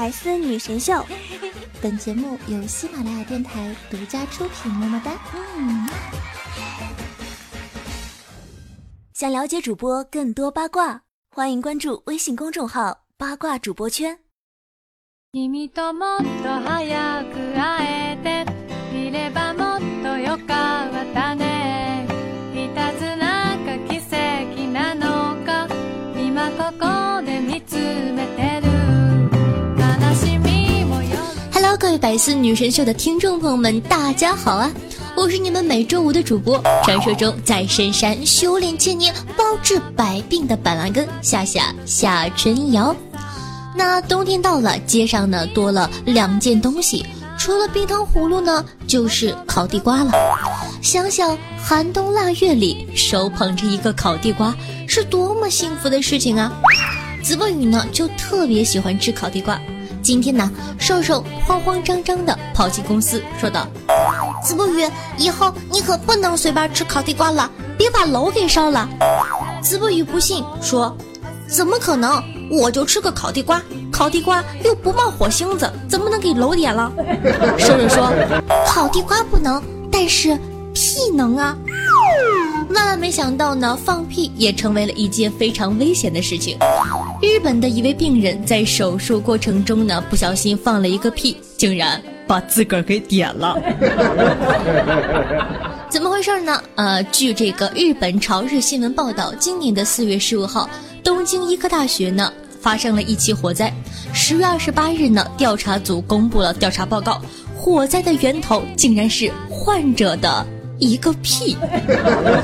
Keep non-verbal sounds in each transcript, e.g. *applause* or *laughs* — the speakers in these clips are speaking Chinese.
百思女神秀，本节目由喜马拉雅电台独家出品。么么哒。想了解主播更多八卦，欢迎关注微信公众号“八卦主播圈”。百思女神秀的听众朋友们，大家好啊！我是你们每周五的主播，传说中在深山修炼千年、包治百病的板蓝根夏夏夏春瑶。那冬天到了，街上呢多了两件东西，除了冰糖葫芦呢，就是烤地瓜了。想想寒冬腊月里，手捧着一个烤地瓜，是多么幸福的事情啊！子不语呢，就特别喜欢吃烤地瓜。今天呢，瘦瘦慌慌张张的跑进公司，说道：“子不语，以后你可不能随便吃烤地瓜了，别把楼给烧了。”子不语不信，说：“怎么可能？我就吃个烤地瓜，烤地瓜又不冒火星子，怎么能给楼点了？”瘦瘦说：“烤地瓜不能，但是屁能啊。”万万没想到呢，放屁也成为了一件非常危险的事情。日本的一位病人在手术过程中呢，不小心放了一个屁，竟然把自个儿给点了。*laughs* 怎么回事呢？呃，据这个日本朝日新闻报道，今年的四月十五号，东京医科大学呢发生了一起火灾。十月二十八日呢，调查组公布了调查报告，火灾的源头竟然是患者的。一个屁！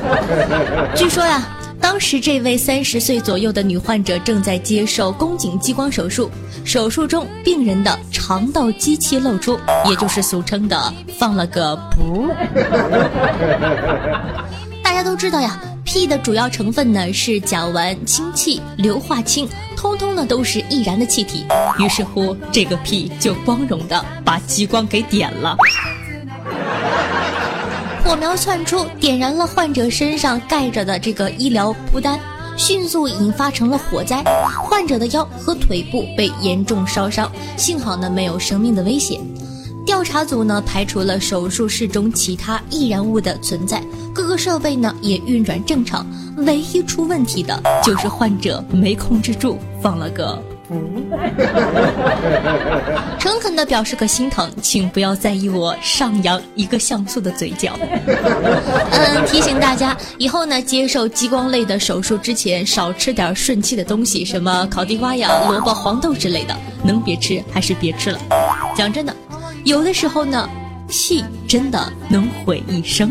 *laughs* 据说呀，当时这位三十岁左右的女患者正在接受宫颈激光手术，手术中病人的肠道机器露出，也就是俗称的放了个不。*laughs* 大家都知道呀，屁的主要成分呢是甲烷、氢气、硫化氢，通通呢都是易燃的气体。于是乎，这个屁就光荣的把激光给点了。火苗窜出，点燃了患者身上盖着的这个医疗铺单，迅速引发成了火灾。患者的腰和腿部被严重烧伤，幸好呢没有生命的危险。调查组呢排除了手术室中其他易燃物的存在，各个设备呢也运转正常，唯一出问题的就是患者没控制住，放了个。*laughs* 诚恳的表示个心疼，请不要在意我上扬一个像素的嘴角。*laughs* 嗯，提醒大家以后呢，接受激光类的手术之前，少吃点顺气的东西，什么烤地瓜呀、萝卜、黄豆之类的，能别吃还是别吃了。讲真的，有的时候呢，屁真的能毁一生。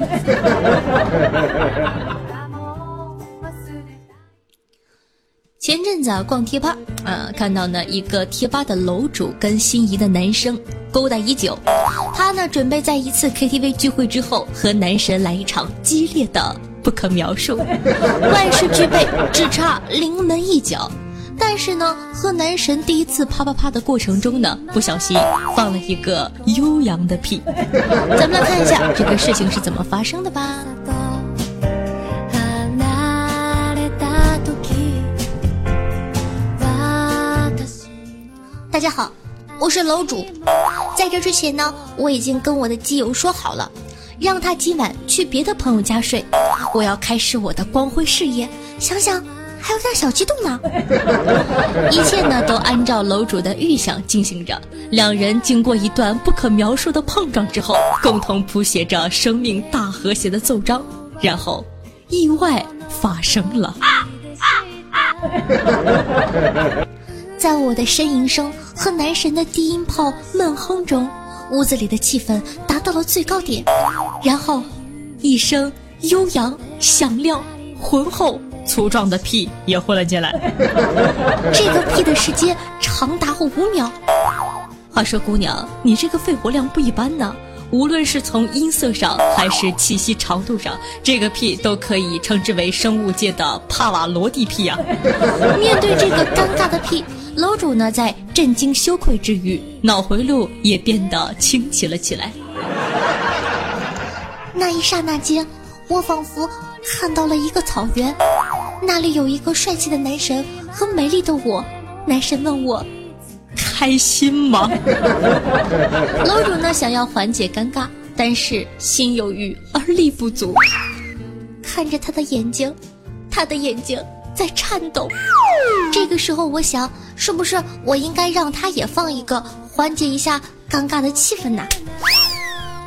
子啊，逛贴吧，啊，看到呢一个贴吧的楼主跟心仪的男生勾搭已久，他呢准备在一次 KTV 聚会之后和男神来一场激烈的不可描述，*laughs* 万事俱备，只差临门一脚。但是呢，和男神第一次啪啪啪的过程中呢，不小心放了一个悠扬的屁。*laughs* 咱们来看一下这个事情是怎么发生的吧。大家好，我是楼主。在这之前呢，我已经跟我的基友说好了，让他今晚去别的朋友家睡。我要开始我的光辉事业，想想还有点小激动呢。*laughs* 一切呢都按照楼主的预想进行着。两人经过一段不可描述的碰撞之后，共同谱写着生命大和谐的奏章。然后，意外发生了。*laughs* 在我的呻吟声和男神的低音炮闷哼中，屋子里的气氛达到了最高点。然后，一声悠扬、响亮、浑厚、粗壮的屁也混了进来。这个屁的时间长达五秒。话说，姑娘，你这个肺活量不一般呢。无论是从音色上，还是气息长度上，这个屁都可以称之为生物界的帕瓦罗蒂屁啊！*laughs* 面对这个尴尬的屁。楼主呢，在震惊羞愧之余，*laughs* 脑回路也变得清奇了起来。*laughs* 那一刹那间，我仿佛看到了一个草原，那里有一个帅气的男神和美丽的我。男神问我：“开心吗？*laughs* 楼主呢想要缓解尴尬，但是心有余而力不足。看着他的眼睛，他的眼睛在颤抖。这个时候，我想，是不是我应该让他也放一个，缓解一下尴尬的气氛呢？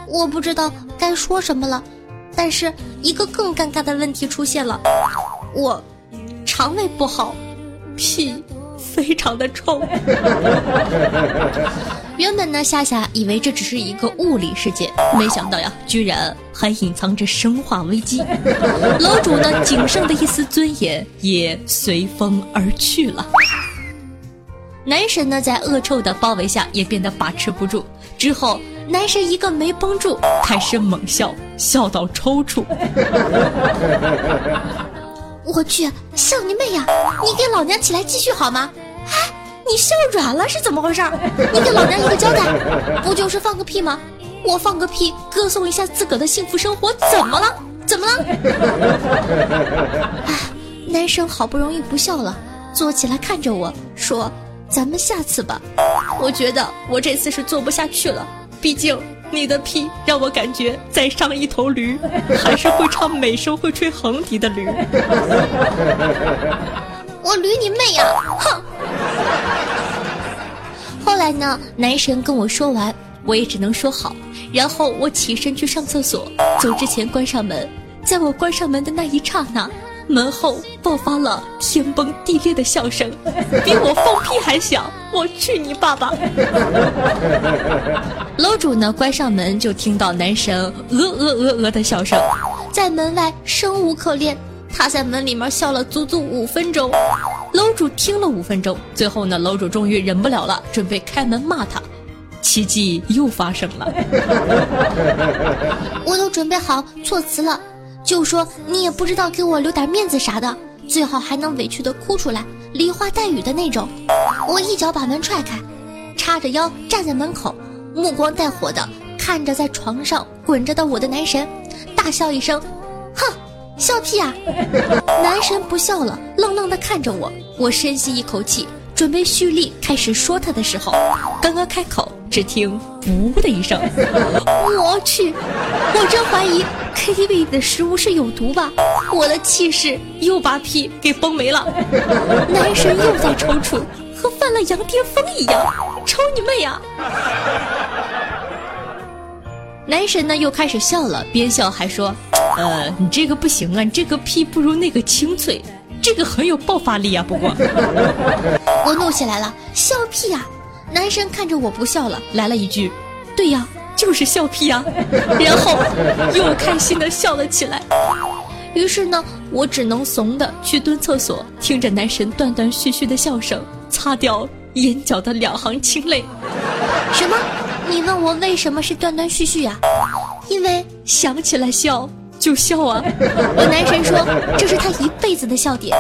我不知道该说什么了，但是一个更尴尬的问题出现了，我肠胃不好，屁。非常的臭。*laughs* 原本呢，夏夏以为这只是一个物理事件，没想到呀，居然还隐藏着生化危机。楼主呢，仅剩的一丝尊严也随风而去了。男神呢，在恶臭的包围下也变得把持不住。之后，男神一个没绷住，开始猛笑，笑到抽搐。*laughs* 我去，笑你妹呀！你给老娘起来继续好吗？哎，你笑软了是怎么回事？你给老娘一个交代，不就是放个屁吗？我放个屁，歌颂一下自个的幸福生活，怎么了？怎么了？*laughs* 哎，男生好不容易不笑了，坐起来看着我说：“咱们下次吧。”我觉得我这次是做不下去了，毕竟你的屁让我感觉再上一头驴，*laughs* 还是会唱美声会吹横笛的驴。*laughs* 我驴你妹呀！哼！*laughs* 后来呢？男神跟我说完，我也只能说好。然后我起身去上厕所，走之前关上门。在我关上门的那一刹那，门后爆发了天崩地裂的笑声，*laughs* 比我放屁还响！我去你爸爸！*laughs* 楼主呢？关上门就听到男神鹅鹅鹅鹅的笑声，在门外生无可恋。他在门里面笑了足足五分钟，楼主听了五分钟，最后呢，楼主终于忍不了了，准备开门骂他，奇迹又发生了。*laughs* 我都准备好措辞了，就说你也不知道给我留点面子啥的，最好还能委屈的哭出来，梨花带雨的那种。我一脚把门踹开，叉着腰站在门口，目光带火的看着在床上滚着的我的男神，大笑一声，哼。笑屁啊！*laughs* 男神不笑了，愣愣的看着我。我深吸一口气，准备蓄力开始说他的时候，刚刚开口，只听“噗”的一声。*laughs* 我去，我真怀疑 KTV 里的食物是有毒吧？我的气势又把屁给崩没了。男神又在抽搐，和犯了羊癫疯一样。抽你妹呀！男神呢又开始笑了，边笑还说：“呃，你这个不行啊，你这个屁不如那个清脆，这个很有爆发力啊。”不过，*laughs* 我怒起来了，笑屁呀！男神看着我不笑了，来了一句：“对呀，就是笑屁呀。*laughs* ”然后又开心的笑了起来。于是呢，我只能怂的去蹲厕所，听着男神断断续续的笑声，擦掉眼角的两行清泪。什么？你问我为什么是断断续续呀？因为想起来笑就笑啊！*laughs* 我男神说这是他一辈子的笑点。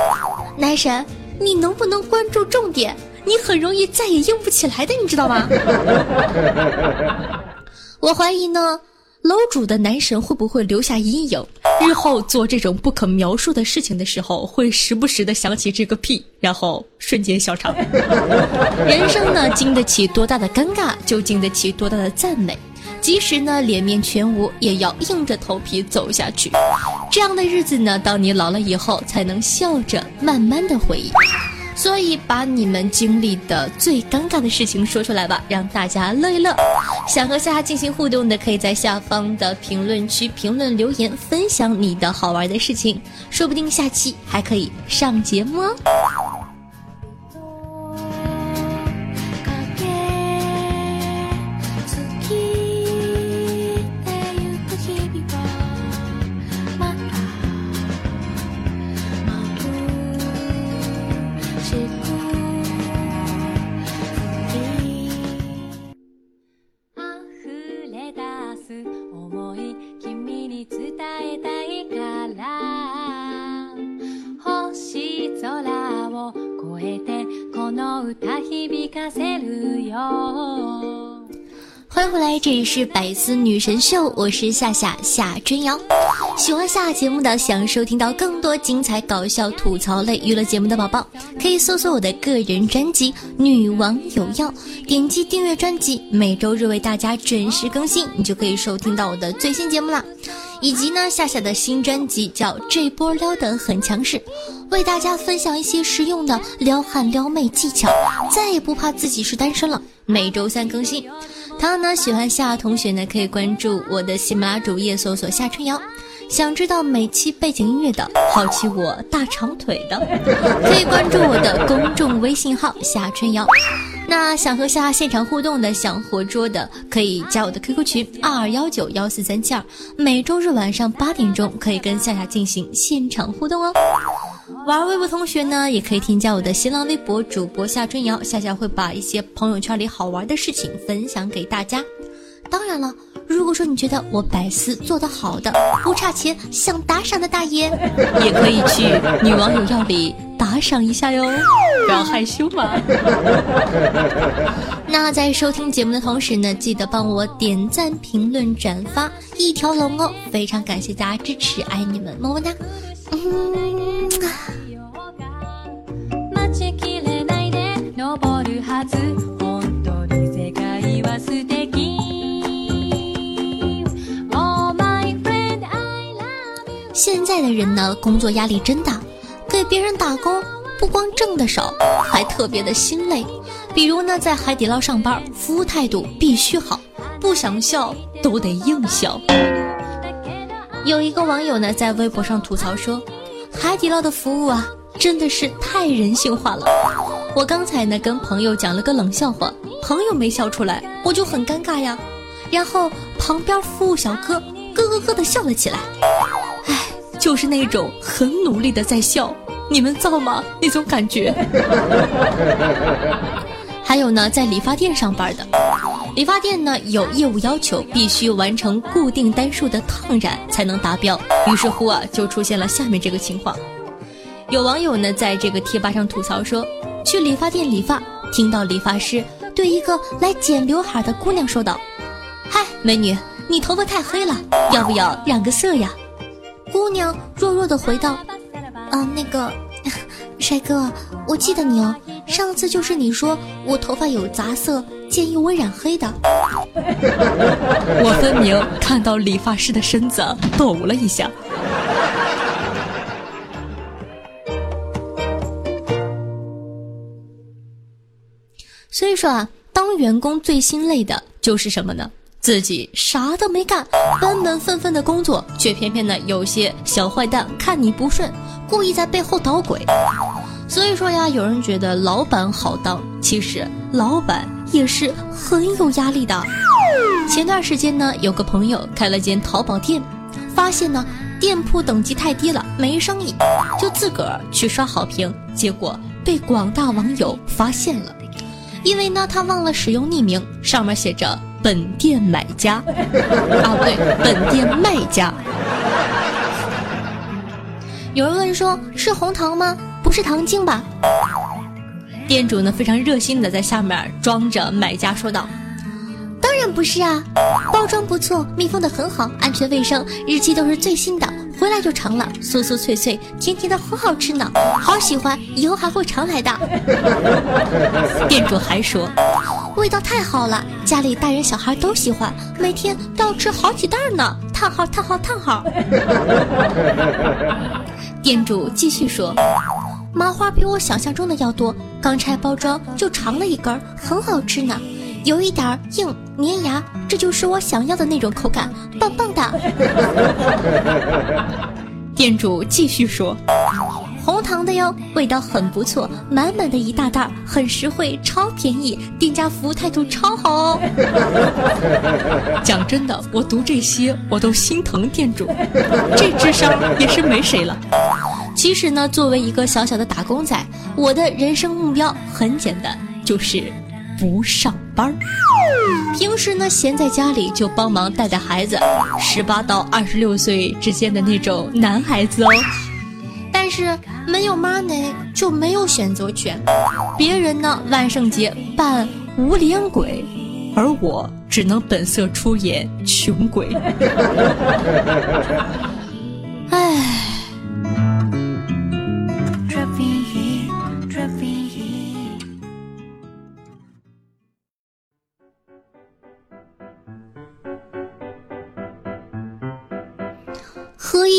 男神，你能不能关注重点？你很容易再也硬不起来的，你知道吗？*laughs* 我怀疑呢。楼主的男神会不会留下阴影？日后做这种不可描述的事情的时候，会时不时的想起这个屁，然后瞬间笑场。*laughs* 人生呢，经得起多大的尴尬，就经得起多大的赞美。即使呢脸面全无，也要硬着头皮走下去。这样的日子呢，当你老了以后，才能笑着慢慢的回忆。所以，把你们经历的最尴尬的事情说出来吧，让大家乐一乐。想和夏夏进行互动的，可以在下方的评论区评论留言，分享你的好玩的事情，说不定下期还可以上节目哦。回来，这里是百思女神秀，我是夏夏夏春瑶。喜欢夏节目的，想收听到更多精彩搞笑吐槽类娱乐节目的宝宝，可以搜索我的个人专辑《女王有药》，点击订阅专辑，每周日为大家准时更新，你就可以收听到我的最新节目啦。以及呢，夏夏的新专辑叫《这波撩得很强势》，为大家分享一些实用的撩汉撩妹技巧，再也不怕自己是单身了。每周三更新。同样呢，喜欢夏同学呢，可以关注我的喜马拉雅主页，搜索夏春瑶。想知道每期背景音乐的，好奇我大长腿的，可以关注我的公众微信号夏春瑶。那想和夏夏现场互动的，想活捉的，可以加我的 QQ 群二二幺九幺四三七二。每周日晚上八点钟，可以跟夏夏进行现场互动哦。玩微博同学呢，也可以添加我的新浪微博主播夏春瑶，夏夏会把一些朋友圈里好玩的事情分享给大家。当然了，如果说你觉得我百思做得好的，不差钱，想打赏的大爷，*laughs* 也可以去女网友要里打赏一下哟，不要害羞嘛。*laughs* 那在收听节目的同时呢，记得帮我点赞、评论、转发一条龙哦，非常感谢大家支持，爱你们，么么哒。嗯。现在的人呢，工作压力真大，给别人打工不光挣得少，还特别的心累。比如呢，在海底捞上班，服务态度必须好，不想笑都得硬笑。有一个网友呢，在微博上吐槽说，海底捞的服务啊，真的是太人性化了。我刚才呢，跟朋友讲了个冷笑话，朋友没笑出来，我就很尴尬呀。然后旁边服务小哥咯咯咯的笑了起来。就是那种很努力的在笑，你们造吗？那种感觉。*laughs* 还有呢，在理发店上班的，理发店呢有业务要求，必须完成固定单数的烫染才能达标。于是乎啊，就出现了下面这个情况。有网友呢在这个贴吧上吐槽说，去理发店理发，听到理发师对一个来剪刘海的姑娘说道：“嗨，美女，你头发太黑了，要不要染个色呀？”姑娘弱弱的回道：“啊，那个 *laughs* 帅哥，我记得你哦，上次就是你说我头发有杂色，建议我染黑的。*laughs* 我分明看到理发师的身子抖了一下。所以说啊，当员工最心累的就是什么呢？”自己啥都没干，本本分分的工作，却偏偏呢有些小坏蛋看你不顺，故意在背后捣鬼。所以说呀，有人觉得老板好当，其实老板也是很有压力的。前段时间呢，有个朋友开了间淘宝店，发现呢店铺等级太低了，没生意，就自个儿去刷好评，结果被广大网友发现了，因为呢他忘了使用匿名，上面写着。本店买家啊，不对，本店卖家。有人问说：“是红糖吗？不是糖精吧？”店主呢非常热心的在下面装着买家说道：“当然不是啊，包装不错，密封的很好，安全卫生，日期都是最新的，回来就尝了，酥酥脆脆，甜甜的，很好吃呢，好喜欢，以后还会常来的。*laughs* ”店主还说。味道太好了，家里大人小孩都喜欢，每天都要吃好几袋呢。叹号叹号叹号。*laughs* 店主继续说，麻花比我想象中的要多，刚拆包装就尝了一根，很好吃呢，有一点硬粘牙，这就是我想要的那种口感，棒棒的。*laughs* 店主继续说。红糖的哟，味道很不错，满满的一大袋，很实惠，超便宜，店家服务态度超好哦。*laughs* 讲真的，我读这些我都心疼店主，这智商也是没谁了。其实呢，作为一个小小的打工仔，我的人生目标很简单，就是不上班儿。平时呢，闲在家里就帮忙带带孩子，十八到二十六岁之间的那种男孩子哦。但是没有 money 就没有选择权，别人呢万圣节扮无脸鬼，而我只能本色出演穷鬼。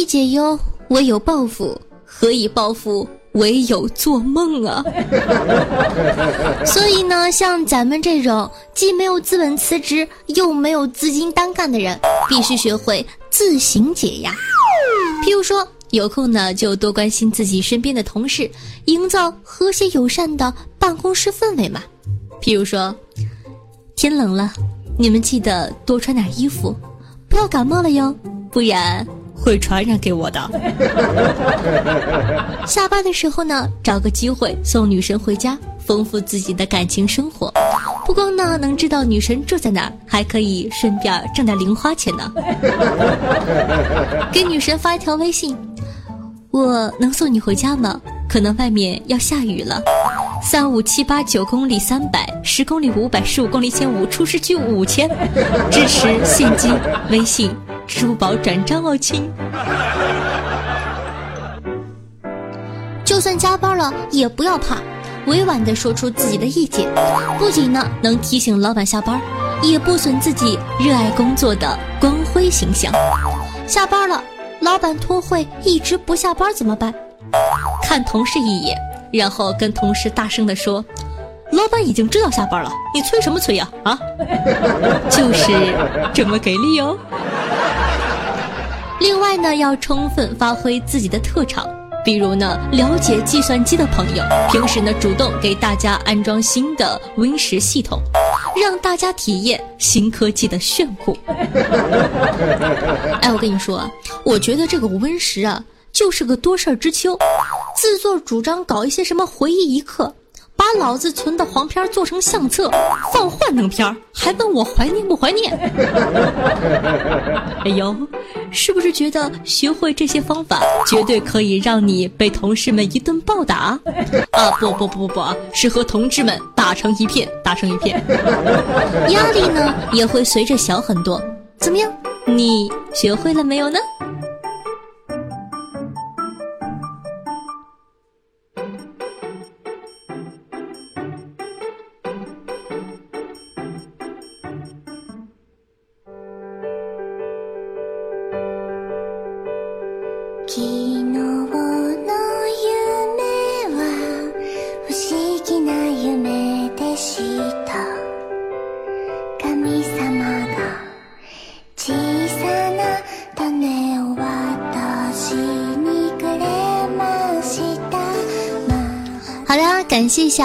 解忧，唯有报复；何以报复，唯有做梦啊！*laughs* 所以呢，像咱们这种既没有资本辞职，又没有资金单干的人，必须学会自行解压。譬如说，有空呢，就多关心自己身边的同事，营造和谐友善的办公室氛围嘛。譬如说，天冷了，你们记得多穿点衣服，不要感冒了哟，不然。会传染给我的。*laughs* 下班的时候呢，找个机会送女神回家，丰富自己的感情生活。不光呢能知道女神住在哪，还可以顺便挣点零花钱呢。*laughs* 给女神发一条微信：我能送你回家吗？可能外面要下雨了。三五七八九公里三百，十公里五百，十五公里一千五，出市区五千。支持现金，微信。支付宝转账哦，亲。就算加班了，也不要怕，委婉的说出自己的意见，不仅呢能提醒老板下班，也不损自己热爱工作的光辉形象。下班了，老板托会一直不下班怎么办？看同事一眼，然后跟同事大声的说。老板已经知道下班了，你催什么催呀？啊，*laughs* 就是这么给力哦。另外呢，要充分发挥自己的特长，比如呢，了解计算机的朋友，平时呢主动给大家安装新的 Win 十系统，让大家体验新科技的炫酷。*laughs* 哎，我跟你说，我觉得这个 Win 十啊，就是个多事之秋，自作主张搞一些什么回忆一刻。把老子存的黄片做成相册，放幻灯片还问我怀念不怀念？*laughs* 哎呦，是不是觉得学会这些方法，绝对可以让你被同事们一顿暴打？啊，不不不不不，是和同志们打成一片，打成一片，压力呢也会随着小很多。怎么样，你学会了没有呢？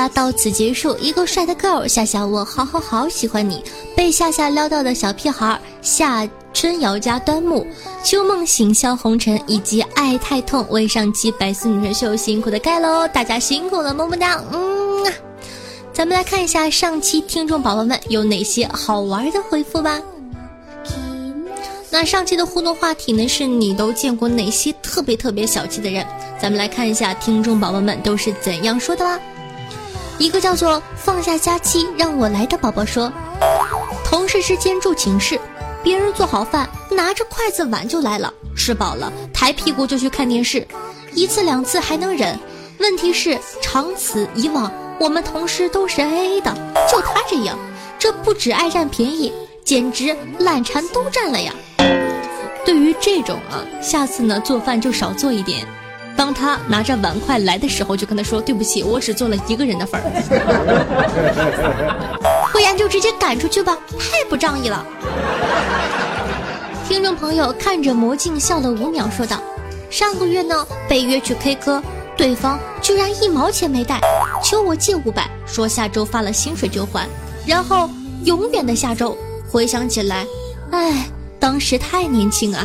到此结束。一个帅的 girl 夏夏，我好好好喜欢你。被夏夏撩到的小屁孩夏春瑶家端木秋梦醒笑红尘以及爱太痛为上期百思女神秀辛苦的盖喽，大家辛苦了，么么哒。嗯，咱们来看一下上期听众宝宝们有哪些好玩的回复吧。那上期的互动话题呢，是你都见过哪些特别特别小气的人？咱们来看一下听众宝宝们都是怎样说的吧。一个叫做放下假期让我来的宝宝说，同事之间住寝室，别人做好饭拿着筷子碗就来了，吃饱了抬屁股就去看电视，一次两次还能忍，问题是长此以往，我们同事都是 A A 的，就他这样，这不止爱占便宜，简直懒馋都占了呀。对于这种啊，下次呢做饭就少做一点。当他拿着碗筷来的时候，就跟他说：“对不起，我只做了一个人的份儿。”不然就直接赶出去吧，太不仗义了。听众朋友看着魔镜笑了五秒，说道：“上个月呢被约去 K 歌，对方居然一毛钱没带，求我借五百，说下周发了薪水就还，然后永远的下周。回想起来，唉。”当时太年轻啊！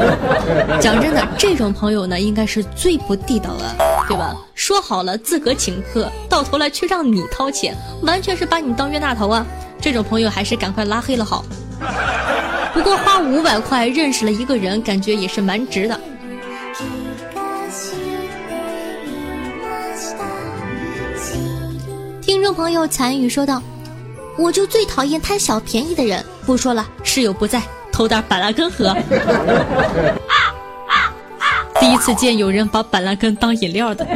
*laughs* 讲真的，这种朋友呢，应该是最不地道了，对吧？说好了自个请客，到头来却让你掏钱，完全是把你当冤大头啊！这种朋友还是赶快拉黑了好。不过花五百块认识了一个人，感觉也是蛮值的。听众朋友残雨说道：“我就最讨厌贪小便宜的人。不说了，室友不在，偷点板蓝根喝。*laughs* 第一次见有人把板蓝根当饮料的。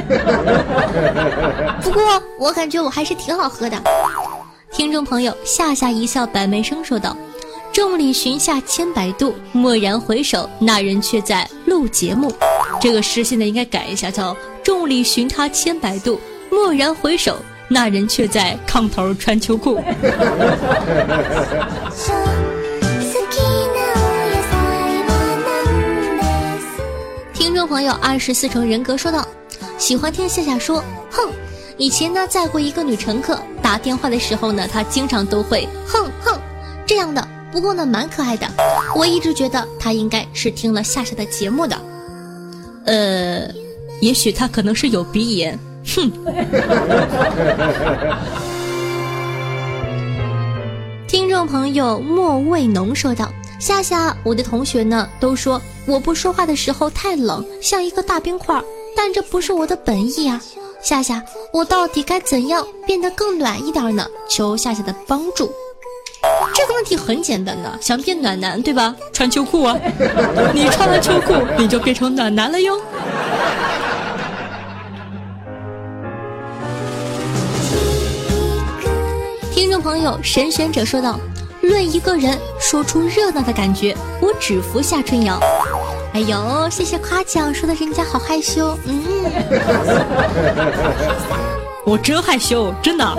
不过我感觉我还是挺好喝的。听众朋友，夏夏一笑百媚生说道：“众里寻夏千百度，蓦然回首，那人却在录节目。”这个诗现在应该改一下，叫“众里寻他千百度，蓦然回首，那人却在炕头穿秋裤。*laughs* ”众朋友，二十四重人格说道：“喜欢听夏夏说，哼。”以前呢，载过一个女乘客打电话的时候呢，她经常都会哼哼这样的。不过呢，蛮可爱的。我一直觉得她应该是听了夏夏的节目的。呃，也许她可能是有鼻炎。哼。*laughs* 听众朋友莫味浓说道：“夏夏，我的同学呢都说我不说话的时候太冷，像一个大冰块，但这不是我的本意啊。”夏夏，我到底该怎样变得更暖一点呢？求夏夏的帮助。这个问题很简单的，想变暖男对吧？穿秋裤啊！*laughs* 你穿了秋裤，你就变成暖男了哟。听众朋友，神选者说道：“论一个人说出热闹的感觉，我只服夏春瑶。”哎呦，谢谢夸奖，说的人家好害羞。嗯，*laughs* 我真害羞，真的。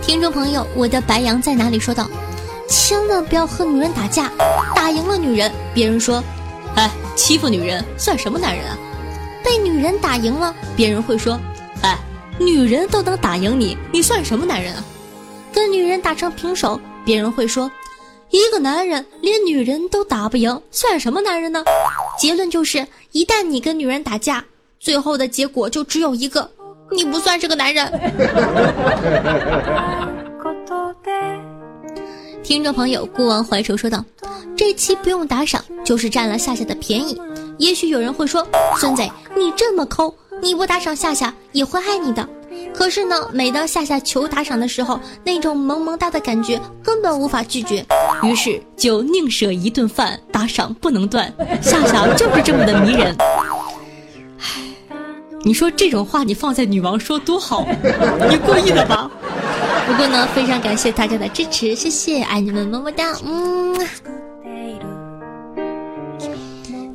听众朋友，我的白羊在哪里？说道，千万不要和女人打架，打赢了女人，别人说，哎，欺负女人算什么男人啊？被女人打赢了，别人会说，哎，女人都能打赢你，你算什么男人啊？跟女人打成平手，别人会说。一个男人连女人都打不赢，算什么男人呢？结论就是，一旦你跟女人打架，最后的结果就只有一个，你不算是个男人。听众朋友，孤王怀愁说道：“这期不用打赏，就是占了夏夏的便宜。”也许有人会说：“孙子，你这么抠，你不打赏夏夏也会爱你的。”可是呢，每当夏夏求打赏的时候，那种萌萌哒的感觉根本无法拒绝，于是就宁舍一顿饭打赏不能断。夏夏就是这么的迷人。唉，你说这种话你放在女王说多好？你故意的吧？不过呢，非常感谢大家的支持，谢谢，爱你们，么么哒，嗯。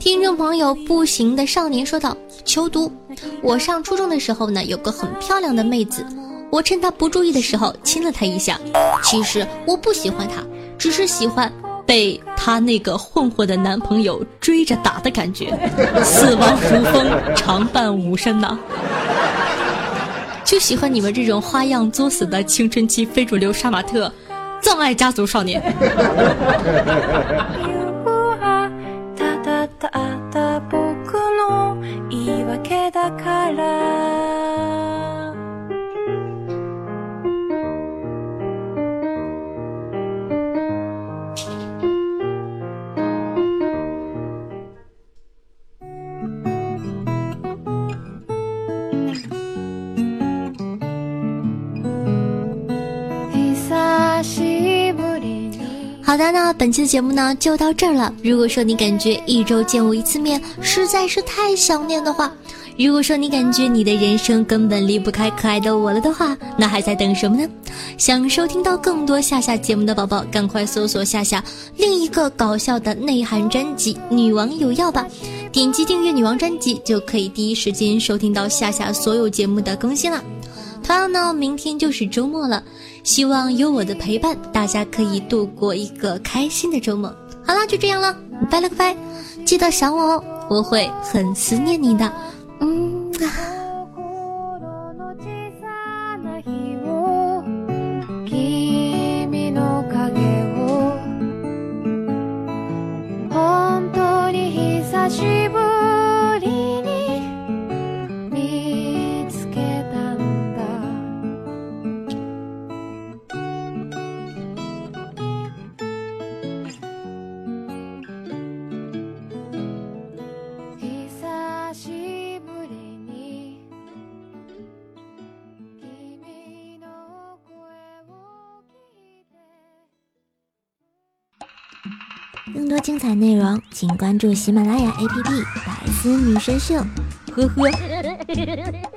听众朋友，步行的少年说道：“求读，我上初中的时候呢，有个很漂亮的妹子，我趁她不注意的时候亲了她一下。其实我不喜欢她，只是喜欢被她那个混混的男朋友追着打的感觉。死亡如风，常伴吾身呐。就喜欢你们这种花样作死的青春期非主流杀马特，葬爱家族少年。”った好的，那本期的节目呢就到这儿了。如果说你感觉一周见我一次面实在是太想念的话，如果说你感觉你的人生根本离不开可爱的我了的话，那还在等什么呢？想收听到更多夏夏节目的宝宝，赶快搜索夏夏另一个搞笑的内涵专辑《女王有药》吧，点击订阅女王专辑就可以第一时间收听到夏夏所有节目的更新了。同样呢，明天就是周末了。希望有我的陪伴，大家可以度过一个开心的周末。好啦，就这样了，拜了个拜，记得想我哦，我会很思念你的。嗯。关注喜马拉雅 APP《百思女神秀》。呵呵。